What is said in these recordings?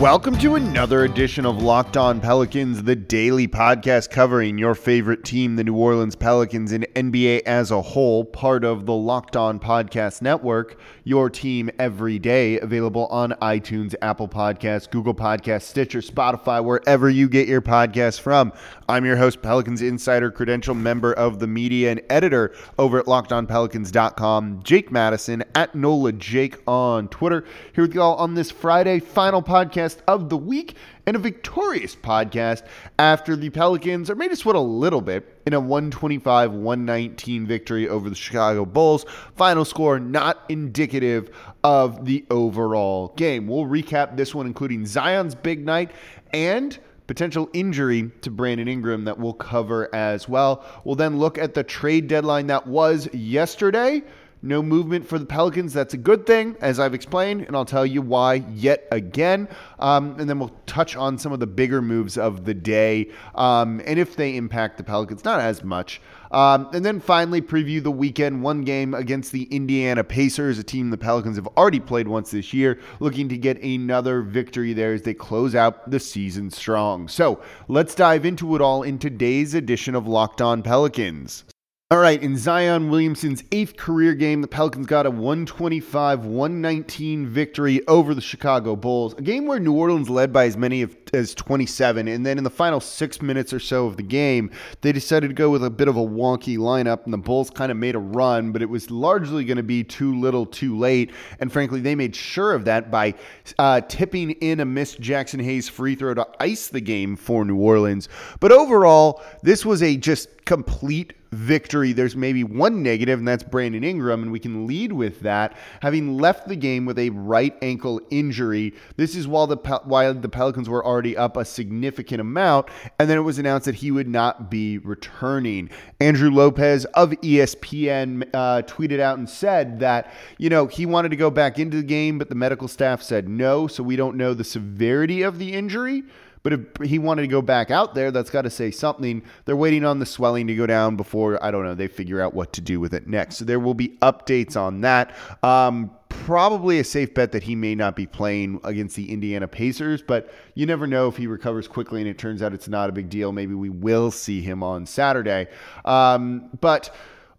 Welcome to another edition of Locked On Pelicans, the daily podcast covering your favorite team, the New Orleans Pelicans, and NBA as a whole, part of the Locked On Podcast Network, your team every day, available on iTunes, Apple Podcasts, Google Podcasts, Stitcher, Spotify, wherever you get your podcasts from. I'm your host, Pelicans Insider, credential member of the media and editor over at LockedOnPelicans.com, Jake Madison, at NOLA Jake on Twitter, here with y'all on this Friday, final podcast of the week and a victorious podcast after the Pelicans are made to sweat a little bit in a 125 119 victory over the Chicago Bulls. Final score not indicative of the overall game. We'll recap this one, including Zion's big night and potential injury to Brandon Ingram that we'll cover as well. We'll then look at the trade deadline that was yesterday. No movement for the Pelicans. That's a good thing, as I've explained, and I'll tell you why yet again. Um, and then we'll touch on some of the bigger moves of the day um, and if they impact the Pelicans. Not as much. Um, and then finally, preview the weekend one game against the Indiana Pacers, a team the Pelicans have already played once this year, looking to get another victory there as they close out the season strong. So let's dive into it all in today's edition of Locked On Pelicans. All right, in Zion Williamson's eighth career game, the Pelicans got a 125 119 victory over the Chicago Bulls. A game where New Orleans led by as many as 27. And then in the final six minutes or so of the game, they decided to go with a bit of a wonky lineup, and the Bulls kind of made a run, but it was largely going to be too little too late. And frankly, they made sure of that by uh, tipping in a missed Jaxson Hayes free throw to ice the game for New Orleans. But overall, this was a just complete victory. There's maybe one negative, and that's Brandon Ingram, and we can lead with that. Having left the game with a right ankle injury, this is while the while the Pelicans were already up a significant amount, and then it was announced that he would not be returning. Andrew Lopez of ESPN uh, tweeted out and said that you know he wanted to go back into the game, but the medical staff said no, so we don't know the severity of the injury. But if he wanted to go back out there, that's got to say something. They're waiting on the swelling to go down before, I don't know, they figure out what to do with it next. So there will be updates on that. Um, probably a safe bet that he may not be playing against the Indiana Pacers, but you never know if he recovers quickly and it turns out it's not a big deal. Maybe we will see him on Saturday. Um, but.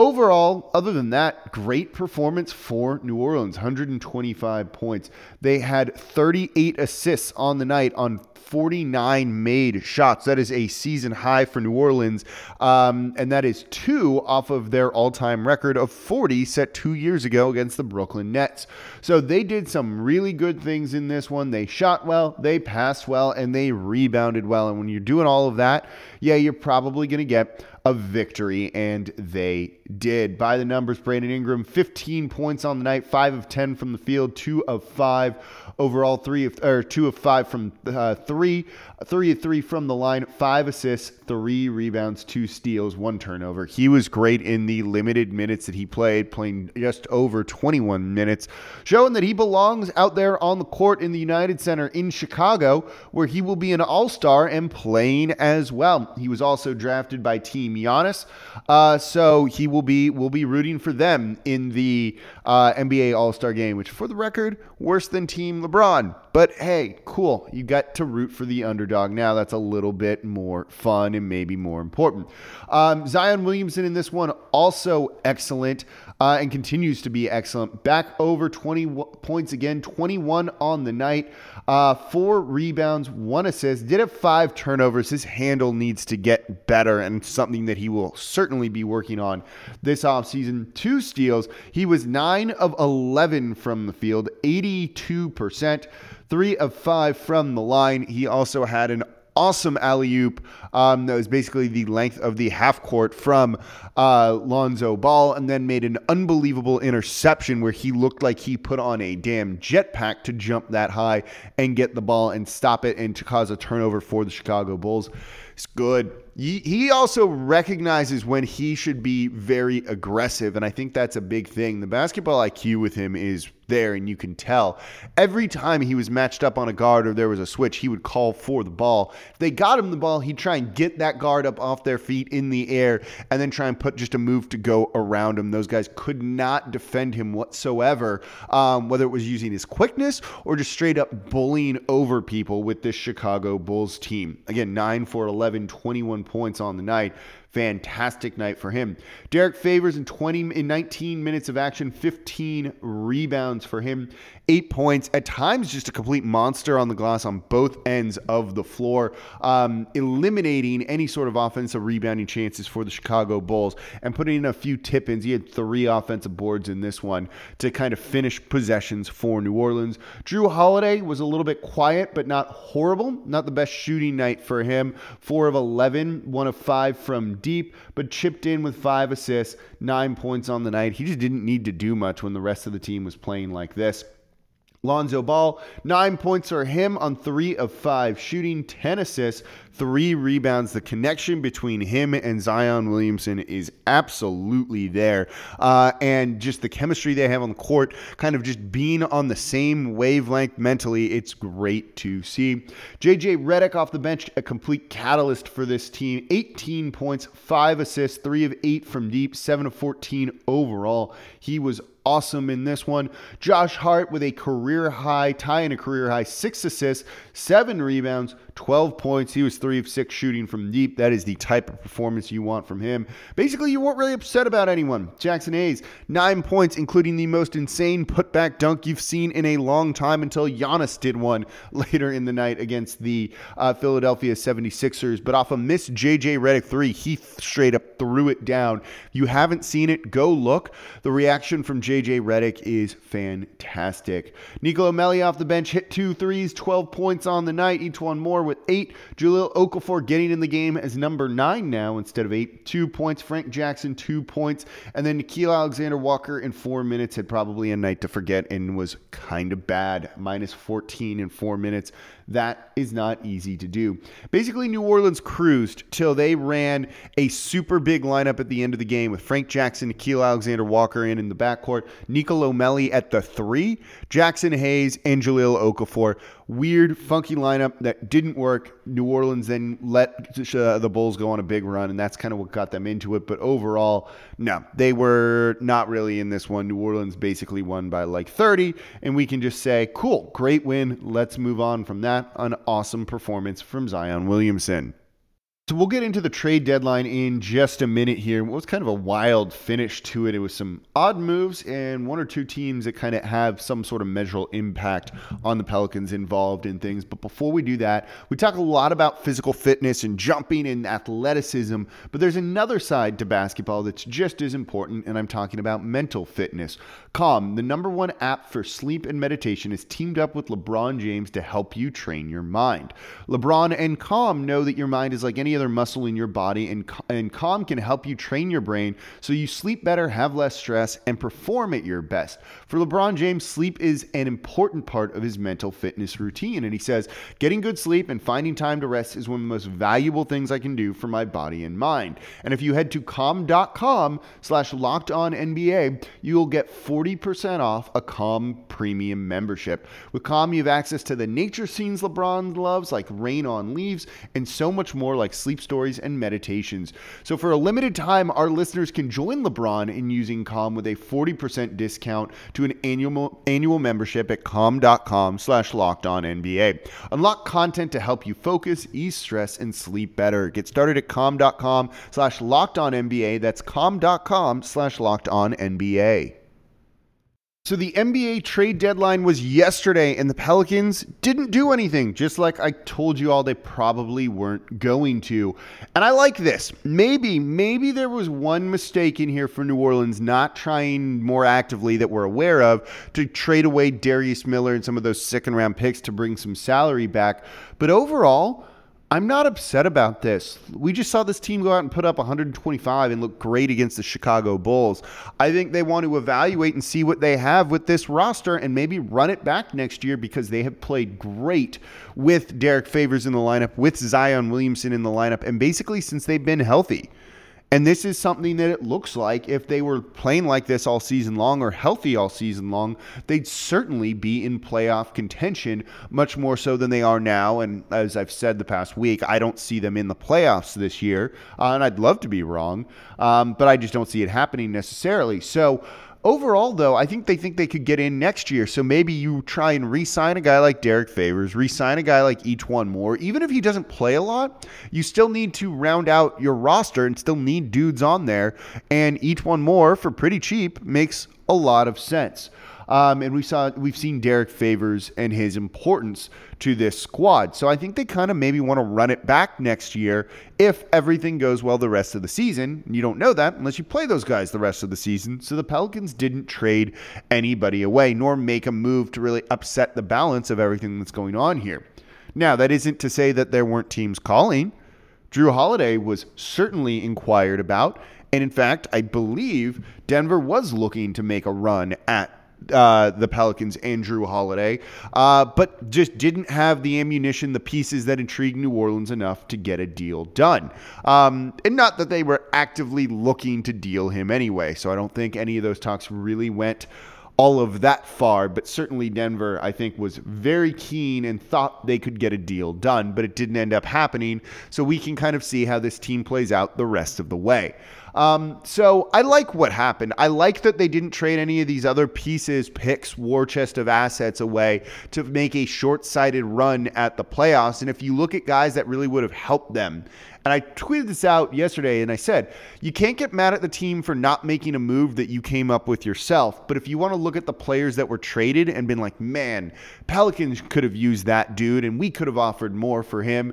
Overall, other than that, great performance for New Orleans 125 points. They had 38 assists on the night on 49 made shots. That is a season high for New Orleans. Um, and that is two off of their all time record of 40 set two years ago against the Brooklyn Nets. So they did some really good things in this one. They shot well, they passed well, and they rebounded well. And when you're doing all of that, yeah, you're probably going to get a victory, and they did. By the numbers, Brandon Ingram, 15 points on the night, 5 of 10 from the field, 2 of 5 overall, 3 of, or 2 of 5 from uh, 3, 3 of 3 from the line, 5 assists, 3 rebounds, 2 steals, 1 turnover. He was great in the limited minutes that he played, playing just over 21 minutes, showing that he belongs out there on the court in the United Center in Chicago, where he will be an all star and playing as well. He was also drafted by Team Team Giannis. Uh, so he will be will be rooting for them in the uh, NBA All Star Game, which, for the record, worse than Team LeBron. But hey, cool. You got to root for the underdog now. That's a little bit more fun and maybe more important. Um, Zion Williamson in this one also excellent uh, and continues to be excellent. Back over 20 points again, 21 on the night, uh, four rebounds, one assist. Did have five turnovers. His handle needs to get better and something that he will certainly be working on this offseason. Two steals. He was 9 of 11 from the field, 82% three of five from the line. He also had an awesome alley oop um, that was basically the length of the half court from uh, Lonzo Ball, and then made an unbelievable interception where he looked like he put on a damn jetpack to jump that high and get the ball and stop it and to cause a turnover for the Chicago Bulls. It's good. He also recognizes when he should be very aggressive, and I think that's a big thing. The basketball IQ with him is there, and you can tell. Every time he was matched up on a guard or there was a switch, he would call for the ball. If they got him the ball, he'd try and get that guard up off their feet in the air and then try and put just a move to go around him. Those guys could not defend him whatsoever, um, whether it was using his quickness or just straight up bullying over people with this Chicago Bulls team. Again, 9 for 11, 21 points on the night. Fantastic night for him. Derrick Favors in 20 in 19 minutes of action, 15 rebounds for him, eight points. At times, just a complete monster on the glass on both ends of the floor, um, eliminating any sort of offensive rebounding chances for the Chicago Bulls and putting in a few tip ins. He had three offensive boards in this one to kind of finish possessions for New Orleans. Jrue Holiday was a little bit quiet, but not horrible. Not the best shooting night for him. Four of 11, one of five from deep, but chipped in with five assists, nine points on the night. He just didn't need to do much when the rest of the team was playing like this. Lonzo Ball, nine points for him on three of five shooting, 10 assists, three rebounds. The connection between him and Zion Williamson is absolutely there. Uh, and just the chemistry they have on the court, kind of just being on the same wavelength mentally, it's great to see. JJ Redick off the bench, a complete catalyst for this team. 18 points, five assists, three of eight from deep, seven of 14 overall. He was awesome in this one. Josh Hart with a career high, tying a career high, six assists, seven rebounds, 12 points. He was three of six shooting from deep. That is the type of performance you want from him. Basically, you weren't really upset about anyone. Jaxson Hayes, nine points, including the most insane putback dunk you've seen in a long time until Giannis did one later in the night against the uh, Philadelphia 76ers. But off a miss, JJ Redick three, he straight up threw it down. You haven't seen it, go look. The reaction from JJ Redick is fantastic. Nicolo Melli off the bench hit two threes, 12 points on the night, E'Twaun Moore with eight. Jahlil Okafor getting in the game as number nine now instead of eight. Two points. Frank Jackson, two points. And then Nickeil Alexander Walker in four minutes had probably a night to forget and was kind of bad. Minus 14 in four minutes. That is not easy to do. Basically, New Orleans cruised till they ran a super big lineup at the end of the game with Frank Jackson, Nickeil Alexander Walker in in the backcourt, Nicolo Melli at the three, Jaxson Hayes, and Jahlil Okafor. Weird, funky lineup that didn't work. New Orleans then let uh, the Bulls go on a big run, and that's kind of what got them into it. But overall, no, they were not really in this one. New Orleans basically won by like 30, and we can just say, cool, great win. Let's move on from that an awesome performance from Zion Williamson. So we'll get into the trade deadline in just a minute here. It was kind of a wild finish to it. It was some odd moves and one or two teams that kind of have some sort of measurable impact on the Pelicans involved in things. But before we do that, we talk a lot about physical fitness and jumping and athleticism, but there's another side to basketball that's just as important, and I'm talking about mental fitness. Calm, the number one app for sleep and meditation, is teamed up with LeBron James to help you train your mind. LeBron and Calm know that your mind is like any other muscle in your body, and, and Calm can help you train your brain so you sleep better, have less stress, and perform at your best. For LeBron James, sleep is an important part of his mental fitness routine. And he says, getting good sleep and finding time to rest is one of the most valuable things I can do for my body and mind. And if you head to calm.com slash locked on NBA, you will get 40% off a Calm premium membership. With Calm, you have access to the nature scenes LeBron loves, like rain on leaves, and so much more like sleep sleep stories, and meditations. So for a limited time, our listeners can join LeBron in using Calm with a 40% discount to an annual annual membership at calm.com slash locked on NBA. Unlock content to help you focus, ease stress, and sleep better. Get started at calm.com slash locked on NBA. That's calm.com slash locked on NBA. So the NBA trade deadline was yesterday, and the Pelicans didn't do anything, just like I told you all they probably weren't going to. And I like this. Maybe, maybe there was one mistake in here for New Orleans not trying more actively that we're aware of to trade away Darius Miller and some of those second round picks to bring some salary back. But overall, I'm not upset about this. We just saw this team go out and put up 125 and look great against the Chicago Bulls. I think they want to evaluate and see what they have with this roster and maybe run it back next year because they have played great with Derrick Favors in the lineup, with Zion Williamson in the lineup, and basically since they've been healthy. And this is something that it looks like if they were playing like this all season long or healthy all season long, they'd certainly be in playoff contention, much more so than they are now. And as I've said the past week, I don't see them in the playoffs this year. Uh, and I'd love to be wrong, um, but I just don't see it happening necessarily. So, Overall, though, I think they think they could get in next year. So maybe you try and re sign a guy like Derrick Favors, re sign a guy like E'Twaun Moore. Even if he doesn't play a lot, you still need to round out your roster and still need dudes on there. And E'Twaun Moore, for pretty cheap, makes a lot of sense. Um, and we saw we've seen Derrick Favors and his importance to this squad. So I think they kind of maybe want to run it back next year if everything goes well the rest of the season. You don't know that unless you play those guys the rest of the season. So the Pelicans didn't trade anybody away nor make a move to really upset the balance of everything that's going on here. Now, that isn't to say that there weren't teams calling. Jrue Holiday was certainly inquired about. And in fact, I believe Denver was looking to make a run at uh, the Pelicans and Jrue Holiday, uh, but just didn't have the ammunition, the pieces that intrigued New Orleans enough to get a deal done. Um, and not that they were actively looking to deal him anyway. So I don't think any of those talks really went all of that far, but certainly Denver, I think, was very keen and thought they could get a deal done, but it didn't end up happening. So we can kind of see how this team plays out the rest of the way. Um, so I like what happened. I like that they didn't trade any of these other pieces, picks, war chest of assets away to make a short sighted run at the playoffs. And if you look at guys that really would have helped them, and I tweeted this out yesterday and I said, you can't get mad at the team for not making a move that you came up with yourself. But if you want to look at the players that were traded and been like, man, Pelicans could have used that dude and we could have offered more for him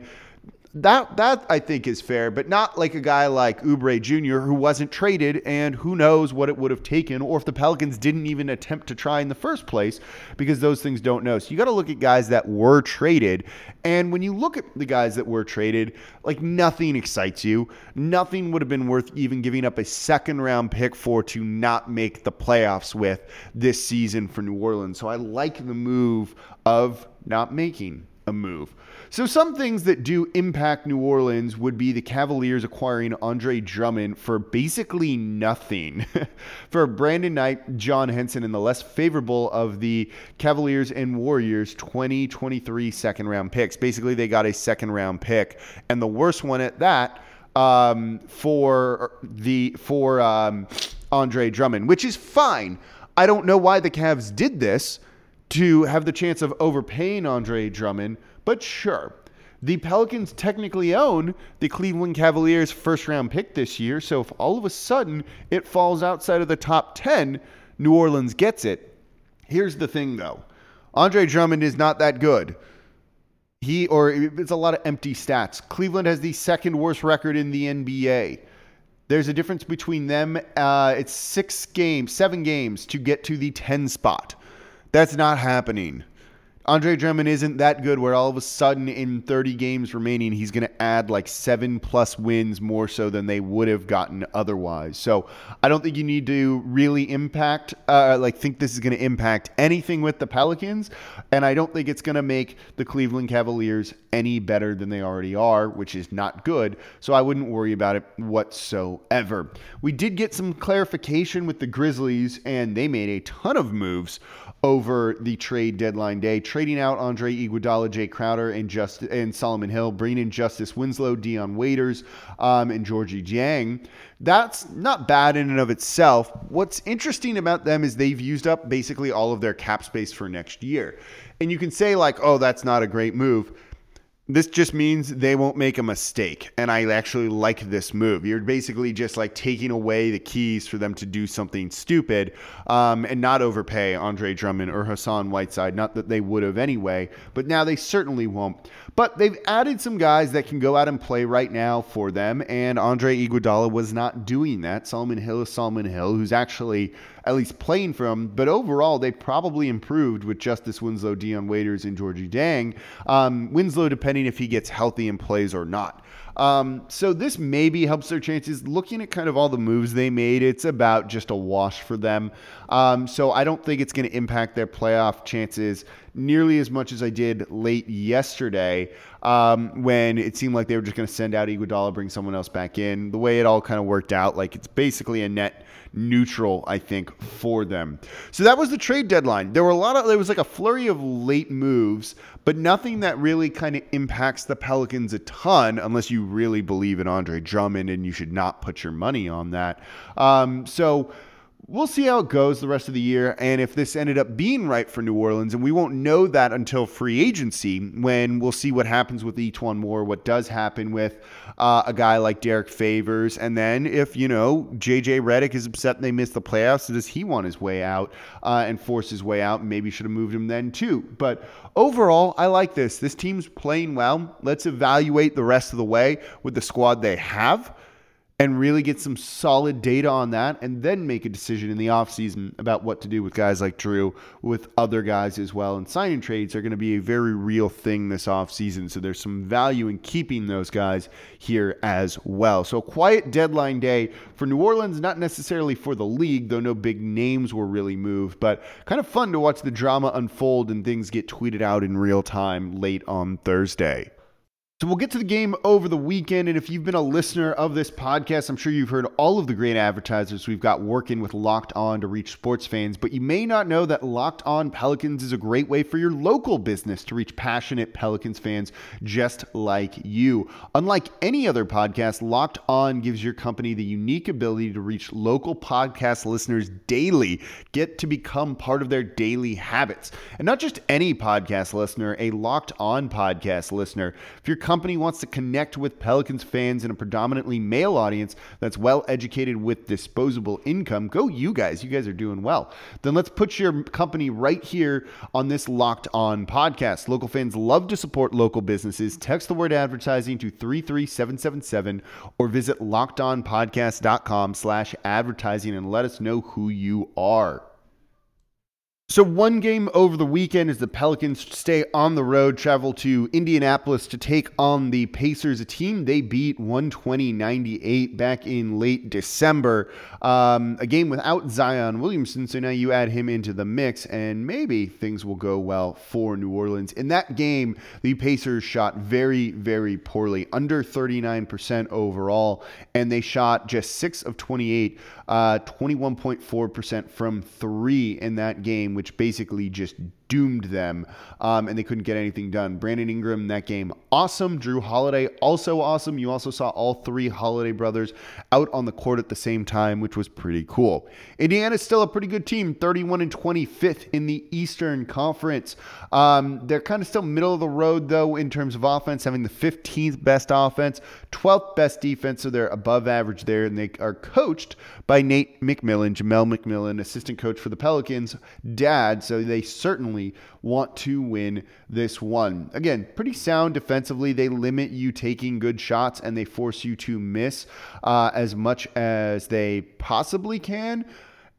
that that I think is fair, but not like a guy like Oubre Jr. who wasn't traded and who knows what it would have taken, or if the Pelicans didn't even attempt to try in the first place, because those things don't know. So you got to look at guys that were traded, and when you look at the guys that were traded, like nothing excites you. Nothing would have been worth even giving up a second round pick for to not make the playoffs with this season for New Orleans. So I like the move of not making a move. So, some things that do impact New Orleans would be the Cavaliers acquiring Andre Drummond for basically nothing. for Brandon Knight, John Henson, and the less favorable of the Cavaliers and Warriors 2023 second round picks. Basically, they got a second round pick, and the worst one at that. Um, for the for um, Andre Drummond, which is fine. I don't know why the Cavs did this to have the chance of overpaying Andre Drummond, but sure. The Pelicans technically own the Cleveland Cavaliers first round pick this year, so if all of a sudden it falls outside of the top 10, New Orleans gets it. Here's the thing though Andre Drummond is not that good. He, or it's a lot of empty stats. Cleveland has the second worst record in the NBA. There's a difference between them. Uh, it's six games, seven games to get to the 10 spot. That's not happening. Andre Drummond isn't that good where all of a sudden in 30 games remaining, he's going to add like seven plus wins more so than they would have gotten otherwise. So I don't think you need to really impact, uh, like, think this is going to impact anything with the Pelicans. And I don't think it's going to make the Cleveland Cavaliers any better than they already are, which is not good. So I wouldn't worry about it whatsoever. We did get some clarification with the Grizzlies, and they made a ton of moves over the trade deadline day, trading out Andre Iguodala, Jae Crowder, and just and Solomon Hill, bringing in Justice Winslow, Dion Waiters, um, and Gorgui Dieng. That's not bad in and of itself. What's interesting about them is they've used up basically all of their cap space for next year. And you can say, like, oh, that's not a great move. This just means they won't make a mistake. And I actually like this move. You're basically just like taking away the keys for them to do something stupid um, and not overpay Andre Drummond or Hassan Whiteside. Not that they would have anyway, but now they certainly won't. But they've added some guys that can go out and play right now for them. And Andre Iguodala was not doing that. Solomon Hill is Solomon Hill, who's actually at least playing from. But overall, they probably improved with Justice Winslow, Dion Waiters, and Gorgui Dieng. Um, Winslow, depending if he gets healthy and plays or not. Um, so this maybe helps their chances. Looking at kind of all the moves they made, it's about just a wash for them. Um, so I don't think it's going to impact their playoff chances nearly as much as I did late yesterday um, when it seemed like they were just going to send out Iguodala, bring someone else back in. The way it all kind of worked out, like it's basically a net neutral, I think, for them. So that was the trade deadline. There were a lot of there was like a flurry of late moves, but nothing that really kind of impacts the Pelicans a ton, unless you really believe in Andre Drummond, and you should not put your money on that. Um, so we'll see how it goes the rest of the year and if this ended up being right for New Orleans. And we won't know that until free agency when we'll see what happens with E'Twaun Moore, what does happen with uh, a guy like Derrick Favors. And then if, you know, JJ Redick is upset they missed the playoffs, does he want his way out uh, and force his way out? Maybe should have moved him then too. But overall, I like this. This team's playing well. Let's evaluate the rest of the way with the squad they have and really get some solid data on that and then make a decision in the offseason about what to do with guys like Jrue, with other guys as well. And signing trades are going to be a very real thing this offseason. So there's some value in keeping those guys here as well. So quiet deadline day for New Orleans, not necessarily for the league, though no big names were really moved, but kind of fun to watch the drama unfold and things get tweeted out in real time late on Thursday. So we'll get to the game over the weekend. And if you've been a listener of this podcast, I'm sure you've heard all of the great advertisers we've got working with Locked On to reach sports fans. But you may not know that Locked On Pelicans is a great way for your local business to reach passionate Pelicans fans just like you. Unlike any other podcast, Locked On gives your company the unique ability to reach local podcast listeners daily, get to become part of their daily habits. And not just any podcast listener, a Locked On podcast listener. If you're company wants to connect with Pelicans fans in a predominantly male audience that's well educated with disposable income, go you guys. You guys are doing well. Then let's put your company right here on this Locked On podcast. Local fans love to support local businesses. Text the word advertising to 33777 or visit lockedonpodcast.com slash advertising and let us know who you are. So, one game over the weekend as the Pelicans stay on the road, travel to Indianapolis to take on the Pacers, a team they beat 120 98 back in late December. Um, a game without Zion Williamson, so now you add him into the mix, and maybe things will go well for New Orleans. In that game, the Pacers shot very, very poorly, under 39% overall, and they shot just 6 of 28, uh, 21.4% from three in that game which basically just doomed them, um, and they couldn't get anything done. Brandon Ingram, that game, awesome. Jrue Holiday, also awesome. You also saw all three Holiday brothers out on the court at the same time, which was pretty cool. Indiana's still a pretty good team, 31 and 25th in the Eastern Conference. Um, they're kind of still middle of the road, though, in terms of offense, having the 15th best offense, 12th best defense, so they're above average there, and they are coached by Nate McMillan, Jamelle McMillan, assistant coach for the Pelicans, dad, so they certainly want to win this one. Again, pretty sound defensively. They limit you taking good shots and they force you to miss uh, as much as they possibly can.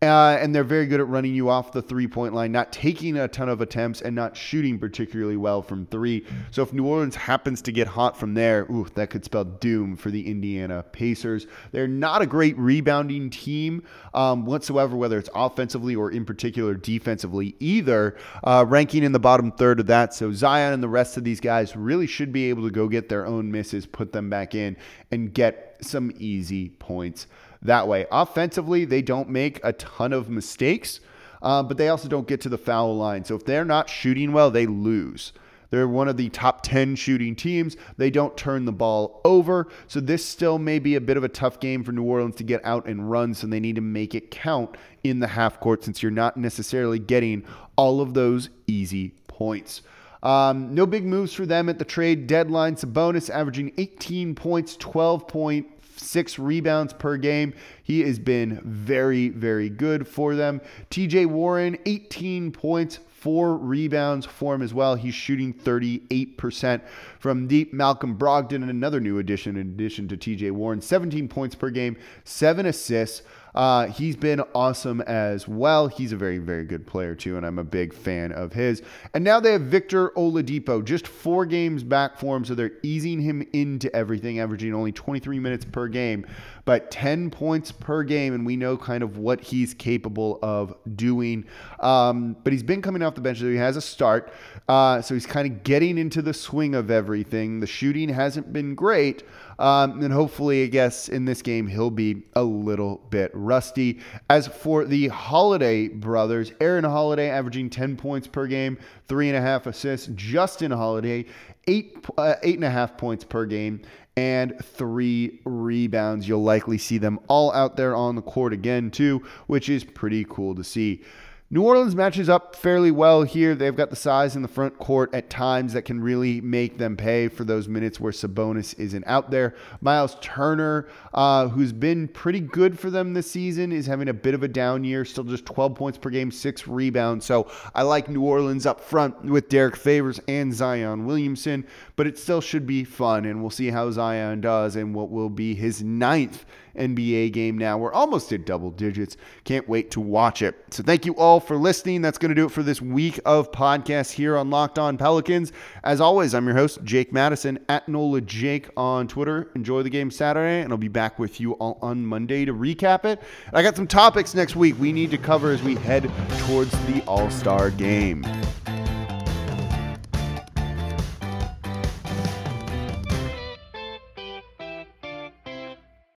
Uh, and they're very good at running you off the three point line, not taking a ton of attempts and not shooting particularly well from three. So if New Orleans happens to get hot from there, ooh, that could spell doom for the Indiana Pacers. They're not a great rebounding team um, whatsoever, whether it's offensively or in particular defensively either, uh, ranking in the bottom third of that. So Zion and the rest of these guys really should be able to go get their own misses, put them back in, and get some easy points that way. Offensively, they don't make a ton of mistakes, uh, but they also don't get to the foul line. So if they're not shooting well, they lose. They're one of the top 10 shooting teams. They don't turn the ball over. So this still may be a bit of a tough game for New Orleans to get out and run. So they need to make it count in the half court since you're not necessarily getting all of those easy points. Um, no big moves for them at the trade deadline. Sabonis averaging 18 points, 12 point six rebounds per game. He has been very, very good for them. TJ Warren, 18 points, four rebounds for him as well. He's shooting 38% from deep. Malcolm Brogdon, another new addition in addition to TJ Warren, 17 points per game, seven assists. Uh, he's been awesome as well. He's a very, very good player, too, and I'm a big fan of his. And now they have Victor Oladipo, just four games back for him, so they're easing him into everything, averaging only 23 minutes per game, but 10 points per game, and we know kind of what he's capable of doing. Um, but he's been coming off the bench, so he has a start. Uh, so he's kind of getting into the swing of everything. The shooting hasn't been great. Um, and hopefully, I guess, in this game, he'll be a little bit rusty. As for the Holiday brothers, Aaron Holiday averaging 10 points per game, three and a half assists. Justin Holiday, eight, uh, eight and a half points per game and three rebounds. You'll likely see them all out there on the court again, too, which is pretty cool to see. New Orleans matches up fairly well here. They've got the size in the front court at times that can really make them pay for those minutes where Sabonis isn't out there. Miles Turner, uh, who's been pretty good for them this season, is having a bit of a down year, still just 12 points per game, six rebounds. So I like New Orleans up front with Derrick Favors and Zion Williamson, but it still should be fun, and we'll see how Zion does and what will be his ninth NBA game now. We're almost at double digits. Can't wait to watch it. So thank you all for listening. That's going to do it for this week of podcasts here on Locked On Pelicans. As always, I'm your host, Jake Madison, at NOLA Jake on Twitter. Enjoy the game Saturday, and I'll be back with you all on Monday to recap it. I got some topics next week we need to cover as we head towards the All Star game.